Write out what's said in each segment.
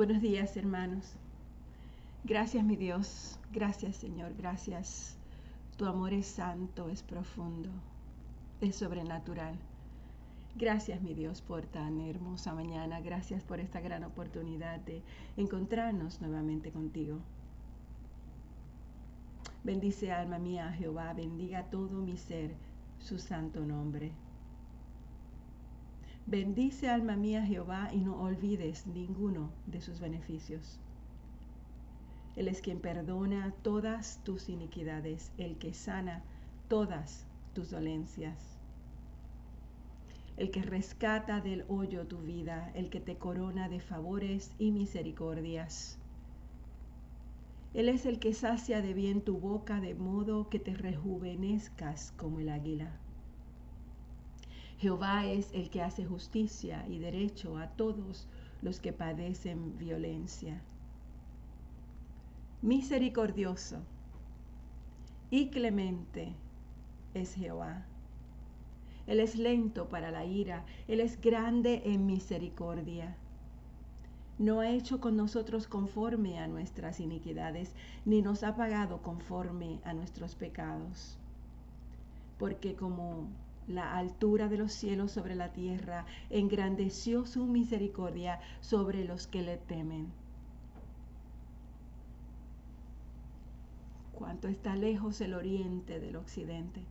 Buenos días, hermanos. Gracias, mi Dios. Gracias, Señor. Gracias. Tu amor es santo, es profundo, es sobrenatural. Gracias, mi Dios, por tan hermosa mañana. Gracias por esta gran oportunidad de encontrarnos nuevamente contigo. Bendice alma mía Jehová, bendiga todo mi ser su santo nombre. Bendice alma mía Jehová y no olvides ninguno de sus beneficios. Él es quien perdona todas tus iniquidades, el que sana todas tus dolencias, el que rescata del hoyo tu vida, el que te corona de favores y misericordias. Él es el que sacia de bien tu boca de modo que te rejuvenezcas como el águila. Jehová es el que hace justicia y derecho a todos los que padecen violencia. Misericordioso y clemente es Jehová. Él es lento para la ira, Él es grande en misericordia. No ha hecho con nosotros conforme a nuestras iniquidades, ni nos ha pagado conforme a nuestros pecados. Porque como la altura de los cielos sobre la tierra, engrandeció su misericordia sobre los que le temen. Cuánto está lejos el oriente del occidente.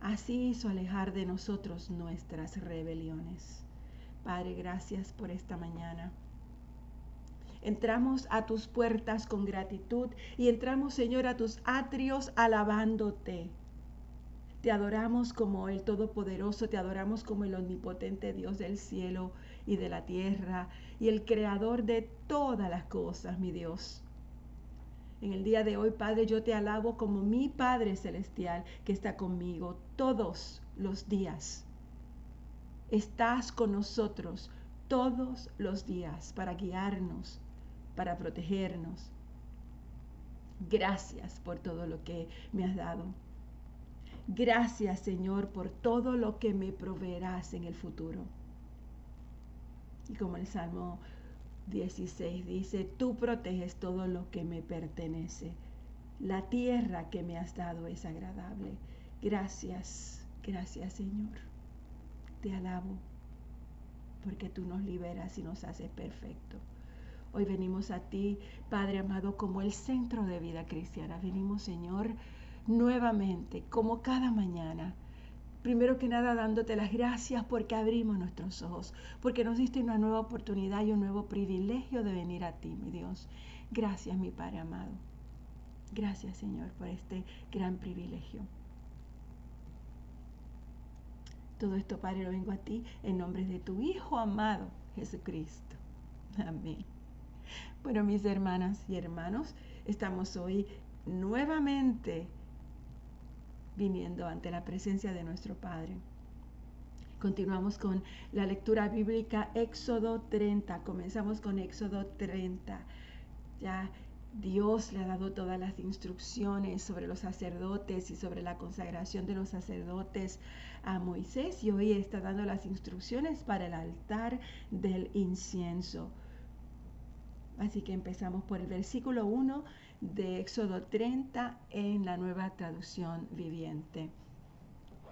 Así hizo alejar de nosotros nuestras rebeliones. Padre, gracias por esta mañana. Entramos a tus puertas con gratitud y entramos, Señor, a tus atrios alabándote te adoramos como el Todopoderoso, te adoramos como el omnipotente Dios del cielo y de la tierra y el creador de todas las cosas, mi Dios. En el día de hoy, Padre, yo te alabo como mi Padre Celestial que está conmigo todos los días. Estás con nosotros todos los días para guiarnos, para protegernos. Gracias por todo lo que me has dado. Gracias Señor por todo lo que me proveerás en el futuro. Y como el Salmo 16 dice, tú proteges todo lo que me pertenece. La tierra que me has dado es agradable. Gracias, gracias Señor. Te alabo porque tú nos liberas y nos haces perfecto. Hoy venimos a ti, Padre amado, como el centro de vida cristiana. Venimos, Señor, nuevamente, como cada mañana. Primero que nada, dándote las gracias porque abrimos nuestros ojos, porque nos diste una nueva oportunidad y un nuevo privilegio de venir a ti, mi Dios. Gracias, mi Padre amado. Gracias, Señor, por este gran privilegio. Todo esto, Padre, lo vengo a ti en nombre de tu Hijo amado, Jesucristo. Amén. Bueno, mis hermanas y hermanos, estamos hoy nuevamente viniendo ante la presencia de nuestro Padre. Continuamos con la lectura bíblica Éxodo 30. Comenzamos con Éxodo 30. Ya Dios le ha dado todas las instrucciones sobre los sacerdotes y sobre la consagración de los sacerdotes a Moisés y hoy está dando las instrucciones para el altar del incienso. Así que empezamos por el versículo 1 de Éxodo 30 en la nueva traducción viviente.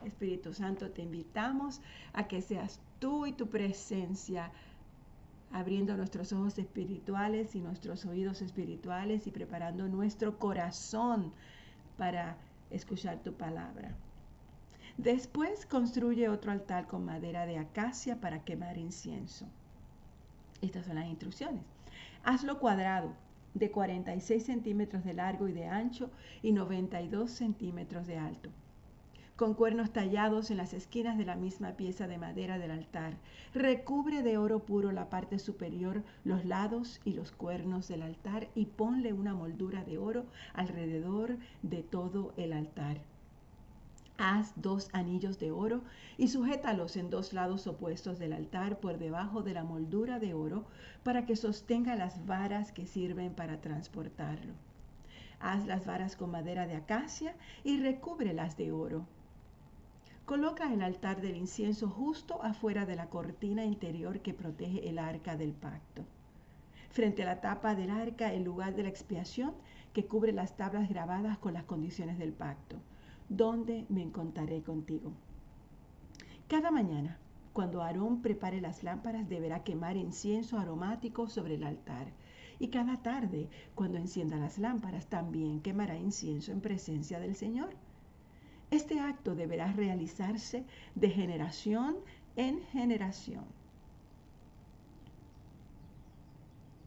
Espíritu Santo, te invitamos a que seas tú y tu presencia abriendo nuestros ojos espirituales y nuestros oídos espirituales y preparando nuestro corazón para escuchar tu palabra. Después construye otro altar con madera de acacia para quemar incienso. Estas son las instrucciones. Hazlo cuadrado de 46 centímetros de largo y de ancho y 92 centímetros de alto, con cuernos tallados en las esquinas de la misma pieza de madera del altar. Recubre de oro puro la parte superior, los lados y los cuernos del altar y ponle una moldura de oro alrededor de todo el altar. Haz dos anillos de oro y sujétalos en dos lados opuestos del altar por debajo de la moldura de oro para que sostenga las varas que sirven para transportarlo. Haz las varas con madera de acacia y recúbrelas de oro. Coloca el altar del incienso justo afuera de la cortina interior que protege el arca del pacto. frente a la tapa del arca, el lugar de la expiación que cubre las tablas grabadas con las condiciones del pacto, donde me encontraré contigo. Cada mañana, cuando Aarón prepare las lámparas, deberá quemar incienso aromático sobre el altar. Y cada tarde, cuando encienda las lámparas, también quemará incienso en presencia del Señor. Este acto deberá realizarse de generación en generación.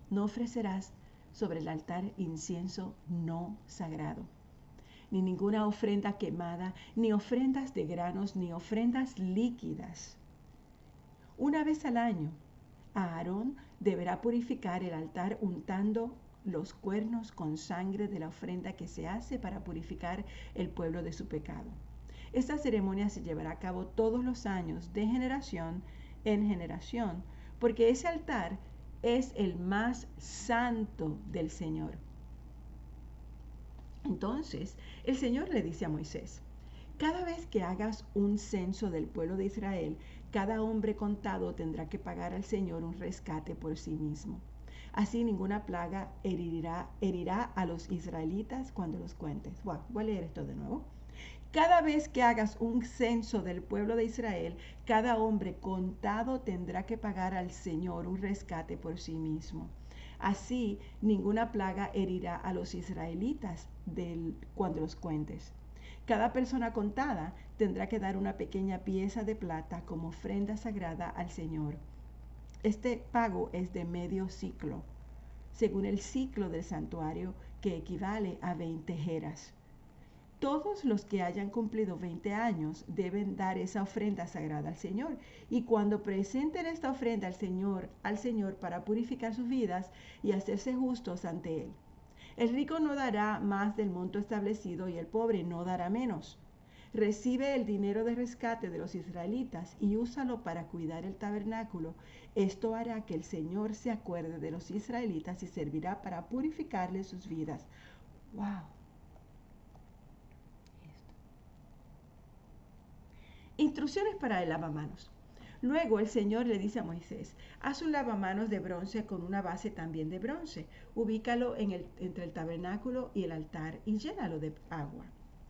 No ofrecerás sobre el altar incienso no sagrado, ni ninguna ofrenda quemada, ni ofrendas de granos, ni ofrendas líquidas. Una vez al año, Aarón deberá purificar el altar untando los cuernos con sangre de la ofrenda que se hace para purificar el pueblo de su pecado. Esta ceremonia se llevará a cabo todos los años, de generación en generación, porque ese altar es el más santo del Señor. Entonces, el Señor le dice a Moisés, cada vez que hagas un censo del pueblo de Israel, cada hombre contado tendrá que pagar al Señor un rescate por sí mismo. Así ninguna plaga herirá, a los israelitas cuando los cuentes. voy a leer esto de nuevo. Cada vez que hagas un censo del pueblo de Israel, cada hombre contado tendrá que pagar al Señor un rescate por sí mismo. Así, ninguna plaga herirá a los israelitas del, cuando los cuentes. Cada persona contada tendrá que dar una pequeña pieza de plata como ofrenda sagrada al Señor. Este pago es de medio ciclo, según el ciclo del santuario, que equivale a 20 jeras. Todos los que hayan cumplido 20 años deben dar esa ofrenda sagrada al Señor. Y cuando presenten esta ofrenda al Señor, al Señor para purificar sus vidas y hacerse justos ante Él. El rico no dará más del monto establecido y el pobre no dará menos. Recibe el dinero de rescate de los israelitas y úsalo para cuidar el tabernáculo. Esto hará que el Señor se acuerde de los israelitas y servirá para purificarles sus vidas. ¡Wow! Instrucciones para el lavamanos. Luego el Señor le dice a Moisés, haz un lavamanos de bronce con una base también de bronce. Ubícalo entre el tabernáculo y el altar y llénalo de agua.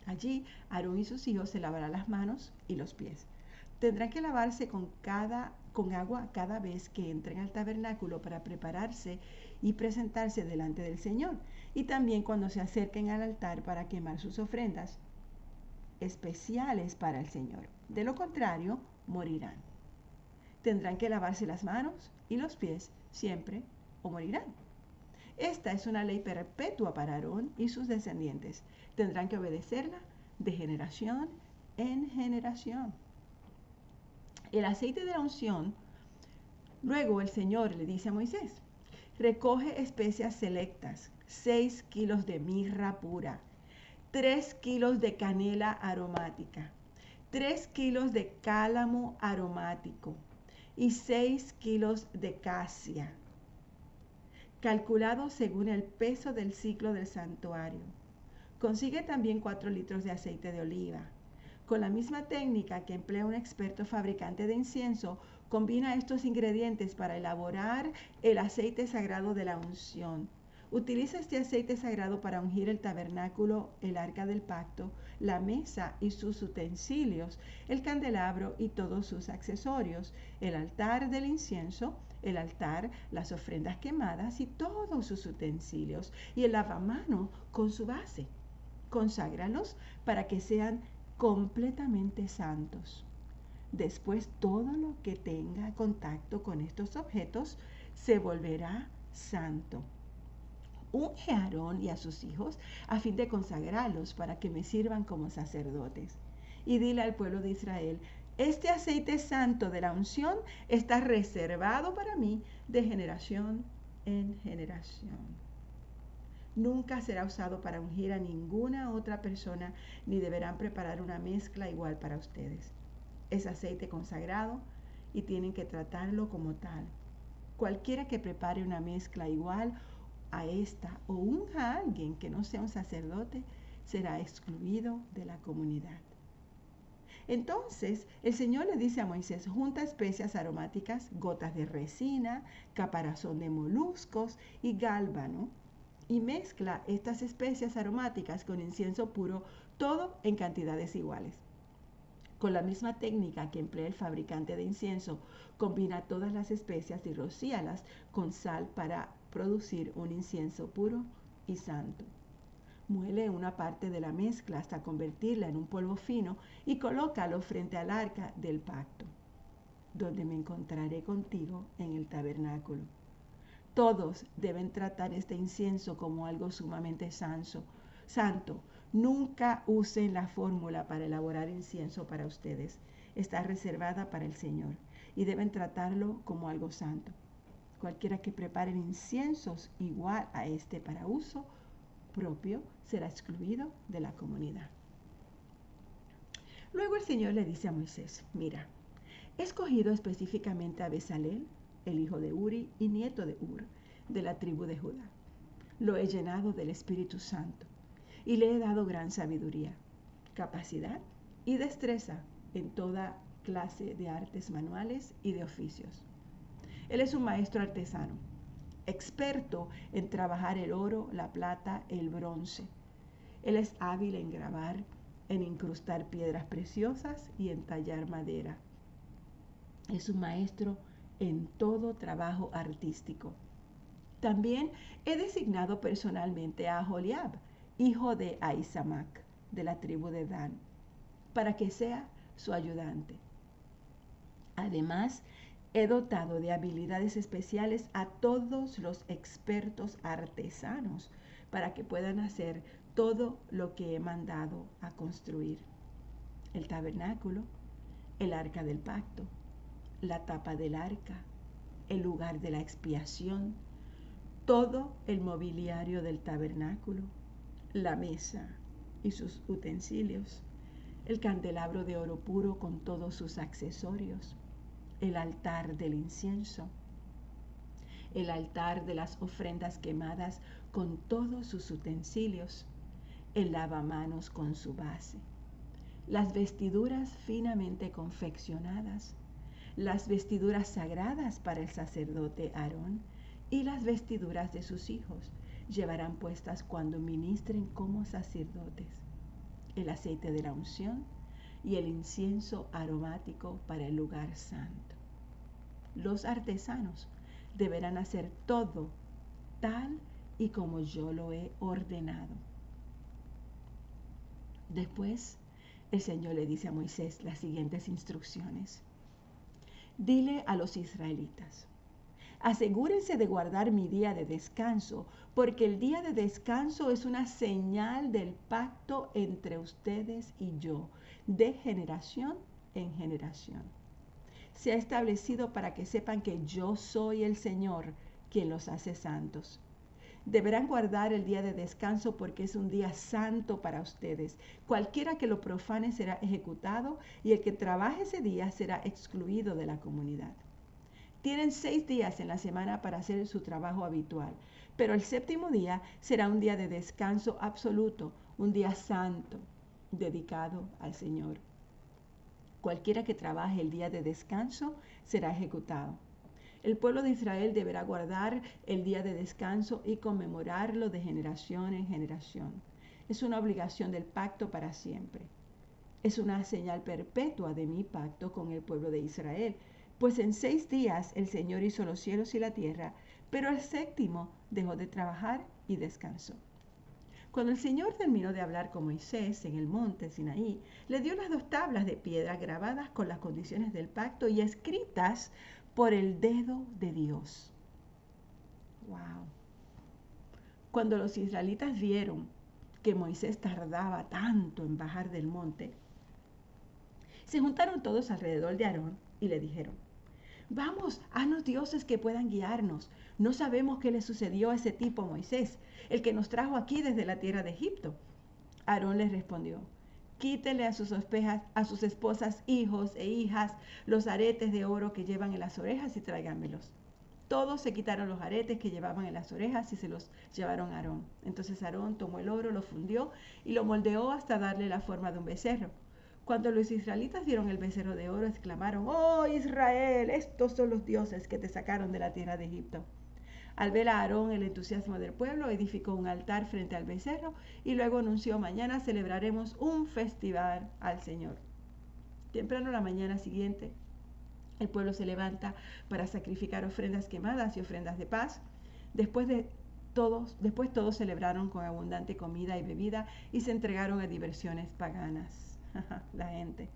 Allí Aarón y sus hijos se lavarán las manos y los pies. Tendrán que lavarse con, con agua cada vez que entren al tabernáculo para prepararse y presentarse delante del Señor. Y también cuando se acerquen al altar para quemar sus ofrendas especiales para el Señor. De lo contrario, morirán. Tendrán que lavarse las manos y los pies siempre o morirán. Esta es una ley perpetua para Aarón y sus descendientes. Tendrán que obedecerla de generación en generación. El aceite de la unción, luego el Señor le dice a Moisés, recoge especias selectas, seis kilos de mirra pura, 3 kilos de canela aromática, 3 kilos de cálamo aromático y 6 kilos de casia, calculado según el peso del ciclo del santuario. Consigue también 4 litros de aceite de oliva. Con la misma técnica que emplea un experto fabricante de incienso, combina estos ingredientes para elaborar el aceite sagrado de la unción Utiliza este aceite sagrado para ungir el tabernáculo, el arca del pacto, la mesa y sus utensilios, el candelabro y todos sus accesorios, el altar del incienso, el altar, las ofrendas quemadas y todos sus utensilios, y el lavamano con su base. Conságralos para que sean completamente santos. Después todo lo que tenga contacto con estos objetos se volverá santo unge a Aarón y a sus hijos a fin de consagrarlos para que me sirvan como sacerdotes. Y dile al pueblo de Israel, este aceite santo de la unción está reservado para mí de generación en generación. Nunca será usado para ungir a ninguna otra persona, ni deberán preparar una mezcla igual para ustedes. Es aceite consagrado y tienen que tratarlo como tal. Cualquiera que prepare una mezcla igual a esta o unja a alguien que no sea un sacerdote, será excluido de la comunidad. Entonces el Señor le dice a Moisés, junta especias aromáticas, gotas de resina, caparazón de moluscos y gálbano, y mezcla estas especias aromáticas con incienso puro, todo en cantidades iguales. Con la misma técnica que emplea el fabricante de incienso, combina todas las especias y rocíalas con sal para producir un incienso puro y santo. Muele una parte de la mezcla hasta convertirla en un polvo fino y colócalo frente al arca del pacto, donde me encontraré contigo en el tabernáculo. Todos deben tratar este incienso como algo sumamente santo. santo. Nunca usen la fórmula para elaborar incienso para ustedes. Está reservada para el Señor y deben tratarlo como algo santo. Cualquiera que prepare inciensos igual a este para uso propio será excluido de la comunidad. Luego el Señor le dice a Moisés, mira, he escogido específicamente a Besalel, el hijo de Uri y nieto de Ur, de la tribu de Judá. Lo he llenado del Espíritu Santo y le he dado gran sabiduría, capacidad y destreza en toda clase de artes manuales y de oficios. Él es un maestro artesano experto en trabajar el oro, la plata, el bronce. Él es hábil en grabar, en incrustar piedras preciosas y en tallar madera. Es un maestro en todo trabajo artístico. También he designado personalmente a Joliab, hijo de Aizamac, de la tribu de Dan, para que sea su ayudante. Además, He dotado de habilidades especiales a todos los expertos artesanos para que puedan hacer todo lo que he mandado a construir. El tabernáculo, el arca del pacto, la tapa del arca, el lugar de la expiación, todo el mobiliario del tabernáculo, la mesa y sus utensilios, el candelabro de oro puro con todos sus accesorios, el altar del incienso, el altar de las ofrendas quemadas con todos sus utensilios, el lavamanos con su base, las vestiduras finamente confeccionadas, las vestiduras sagradas para el sacerdote Aarón y las vestiduras de sus hijos llevarán puestas cuando ministren como sacerdotes, el aceite de la unción, y el incienso aromático para el lugar santo. Los artesanos deberán hacer todo tal y como yo lo he ordenado. Después, el Señor le dice a Moisés las siguientes instrucciones. Dile a los israelitas, asegúrense de guardar mi día de descanso, porque el día de descanso es una señal del pacto entre ustedes y yo, de generación en generación. Se ha establecido para que sepan que yo soy el Señor quien los hace santos. Deberán guardar el día de descanso porque es un día santo para ustedes. Cualquiera que lo profane será ejecutado y el que trabaje ese día será excluido de la comunidad. Tienen seis días en la semana para hacer su trabajo habitual, pero el séptimo día será un día de descanso absoluto, un día santo dedicado al Señor. Cualquiera que trabaje el día de descanso será ejecutado. El pueblo de Israel deberá guardar el día de descanso y conmemorarlo de generación en generación. Es una obligación del pacto para siempre. Es una señal perpetua de mi pacto con el pueblo de Israel, pues en seis días el Señor hizo los cielos y la tierra, pero el séptimo dejó de trabajar y descansó. Cuando el Señor terminó de hablar con Moisés en el monte Sinaí, le dio las dos tablas de piedra grabadas con las condiciones del pacto y escritas por el dedo de Dios. Wow. Cuando los israelitas vieron que Moisés tardaba tanto en bajar del monte, se juntaron todos alrededor de Aarón y le dijeron, Vamos, haznos dioses que puedan guiarnos. No sabemos qué le sucedió a ese tipo Moisés, el que nos trajo aquí desde la tierra de Egipto. Aarón les respondió, quítele a sus, a sus esposas, hijos e hijas los aretes de oro que llevan en las orejas y tráiganmelos. Todos se quitaron los aretes que llevaban en las orejas y se los llevaron a Aarón. Entonces Aarón tomó el oro, lo fundió y lo moldeó hasta darle la forma de un becerro. Cuando los israelitas vieron el becerro de oro, exclamaron, Oh Israel, estos son los dioses que te sacaron de la tierra de Egipto. Al ver a Aarón el entusiasmo del pueblo, edificó un altar frente al becerro y luego anunció, mañana celebraremos un festival al Señor. Temprano la mañana siguiente, el pueblo se levanta para sacrificar ofrendas quemadas y ofrendas de paz. Después de todos, después todos celebraron con abundante comida y bebida y se entregaron a diversiones paganas. la gente.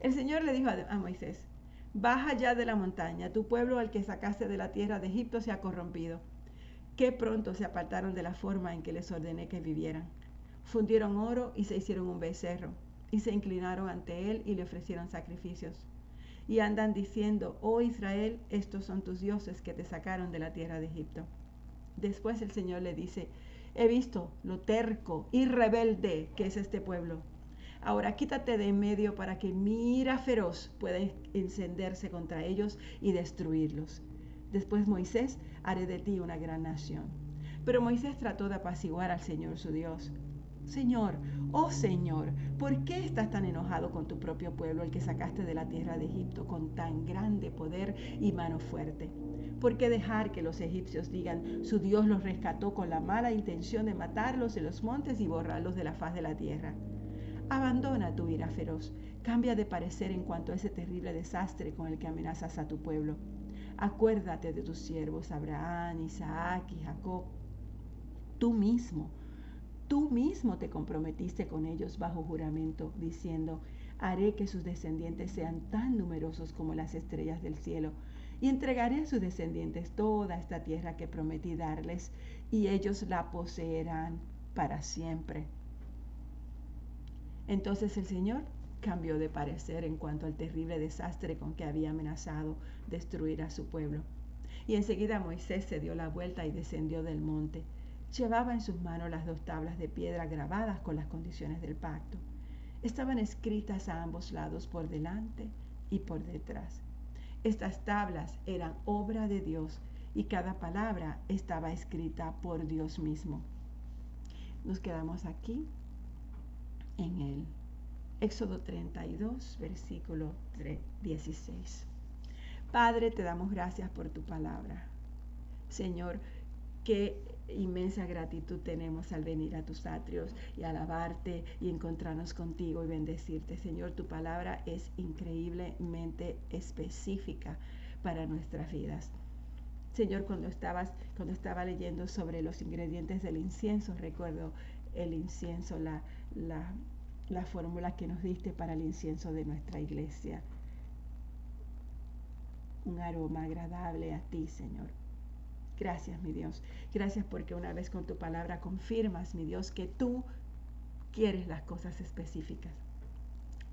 El Señor le dijo a Moisés, Baja ya de la montaña, tu pueblo al que sacaste de la tierra de Egipto se ha corrompido. Qué pronto se apartaron de la forma en que les ordené que vivieran. Fundieron oro y se hicieron un becerro, y se inclinaron ante él y le ofrecieron sacrificios. Y andan diciendo, oh Israel, estos son tus dioses que te sacaron de la tierra de Egipto. Después el Señor le dice, he visto lo terco y rebelde que es este pueblo Ahora quítate de en medio para que mi ira feroz pueda encenderse contra ellos y destruirlos. Después Moisés haré de ti una gran nación. Pero Moisés trató de apaciguar al Señor su Dios. Señor, oh Señor, ¿por qué estás tan enojado con tu propio pueblo, el que sacaste de la tierra de Egipto con tan grande poder y mano fuerte? ¿Por qué dejar que los egipcios digan, su Dios los rescató con la mala intención de matarlos en los montes y borrarlos de la faz de la tierra? Abandona tu ira feroz, cambia de parecer en cuanto a ese terrible desastre con el que amenazas a tu pueblo. Acuérdate de tus siervos Abraham, Isaac y Jacob. Tú mismo, tú mismo te comprometiste con ellos bajo juramento, diciendo, haré que sus descendientes sean tan numerosos como las estrellas del cielo, y entregaré a sus descendientes toda esta tierra que prometí darles, y ellos la poseerán para siempre. Entonces el Señor cambió de parecer en cuanto al terrible desastre con que había amenazado destruir a su pueblo. Y enseguida Moisés se dio la vuelta y descendió del monte. Llevaba en sus manos las dos tablas de piedra grabadas con las condiciones del pacto. Estaban escritas a ambos lados por delante y por detrás. Estas tablas eran obra de Dios y cada palabra estaba escrita por Dios mismo. Nos quedamos aquí en el Éxodo 32, versículo 16. Padre, te damos gracias por tu palabra. Señor, qué inmensa gratitud tenemos al venir a tus atrios y alabarte y encontrarnos contigo y bendecirte. Señor, tu palabra es increíblemente específica para nuestras vidas. Señor, cuando estabas, cuando estaba leyendo sobre los ingredientes del incienso, recuerdo el incienso, la, la fórmula que nos diste para el incienso de nuestra iglesia. Un aroma agradable a ti, Señor. Gracias, mi Dios. Gracias porque una vez con tu palabra confirmas, mi Dios, que tú quieres las cosas específicas,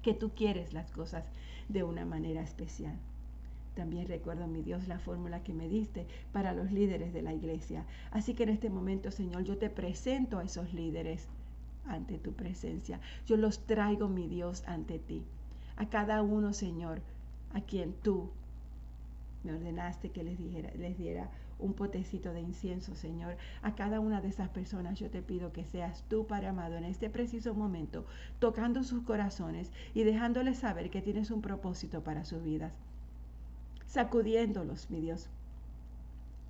que tú quieres las cosas de una manera especial. También recuerdo, mi Dios, la fórmula que me diste para los líderes de la iglesia. Así que en este momento, Señor, yo te presento a esos líderes ante tu presencia. Yo los traigo, mi Dios, ante ti. A cada uno, Señor, a quien tú me ordenaste que les, dijera, les diera un potecito de incienso, Señor. A cada una de esas personas yo te pido que seas tú, Padre amado, en este preciso momento, tocando sus corazones y dejándoles saber que tienes un propósito para sus vidas. Sacudiéndolos, mi Dios,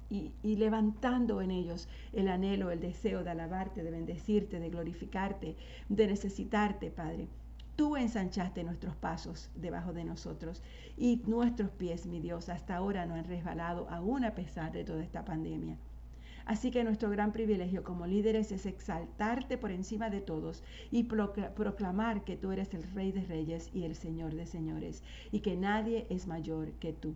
y, levantando en ellos el anhelo, el deseo de alabarte, de bendecirte, de glorificarte, de necesitarte, Padre. Tú ensanchaste nuestros pasos debajo de nosotros y nuestros pies, mi Dios, hasta ahora no han resbalado, aún a pesar de toda esta pandemia. Así que nuestro gran privilegio como líderes es exaltarte por encima de todos y proclamar que tú eres el Rey de Reyes y el Señor de Señores y que nadie es mayor que tú.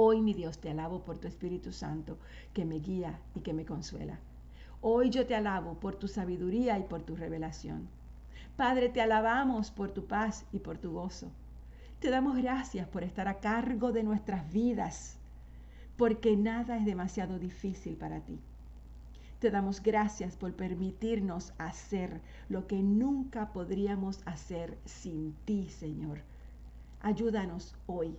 Hoy, mi Dios, te alabo por tu Espíritu Santo que me guía y que me consuela. Hoy yo te alabo por tu sabiduría y por tu revelación. Padre, te alabamos por tu paz y por tu gozo. Te damos gracias por estar a cargo de nuestras vidas, porque nada es demasiado difícil para ti. Te damos gracias por permitirnos hacer lo que nunca podríamos hacer sin ti, Señor. Ayúdanos hoy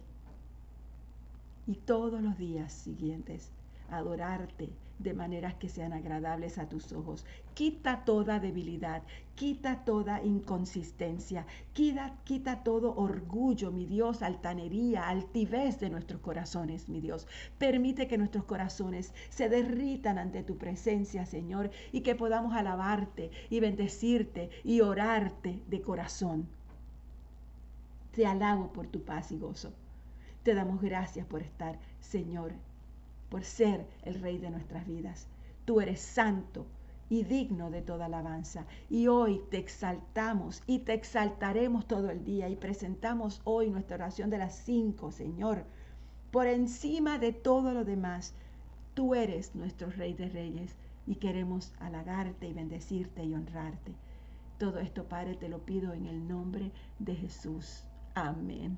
y todos los días siguientes adorarte de maneras que sean agradables a tus ojos. Quita toda debilidad, quita toda inconsistencia, quita, quita todo orgullo, mi Dios, altanería, altivez de nuestros corazones, mi Dios. Permite que nuestros corazones se derritan ante tu presencia, Señor, y que podamos alabarte y bendecirte y orarte de corazón. Te alabo por tu paz y gozo. Te damos gracias por estar, Señor, por ser el Rey de nuestras vidas. Tú eres santo y digno de toda alabanza. Y hoy te exaltamos y te exaltaremos todo el día y presentamos hoy nuestra oración de las cinco, Señor. Por encima de todo lo demás, tú eres nuestro Rey de Reyes y queremos halagarte y bendecirte y honrarte. Todo esto, Padre, te lo pido en el nombre de Jesús. Amén.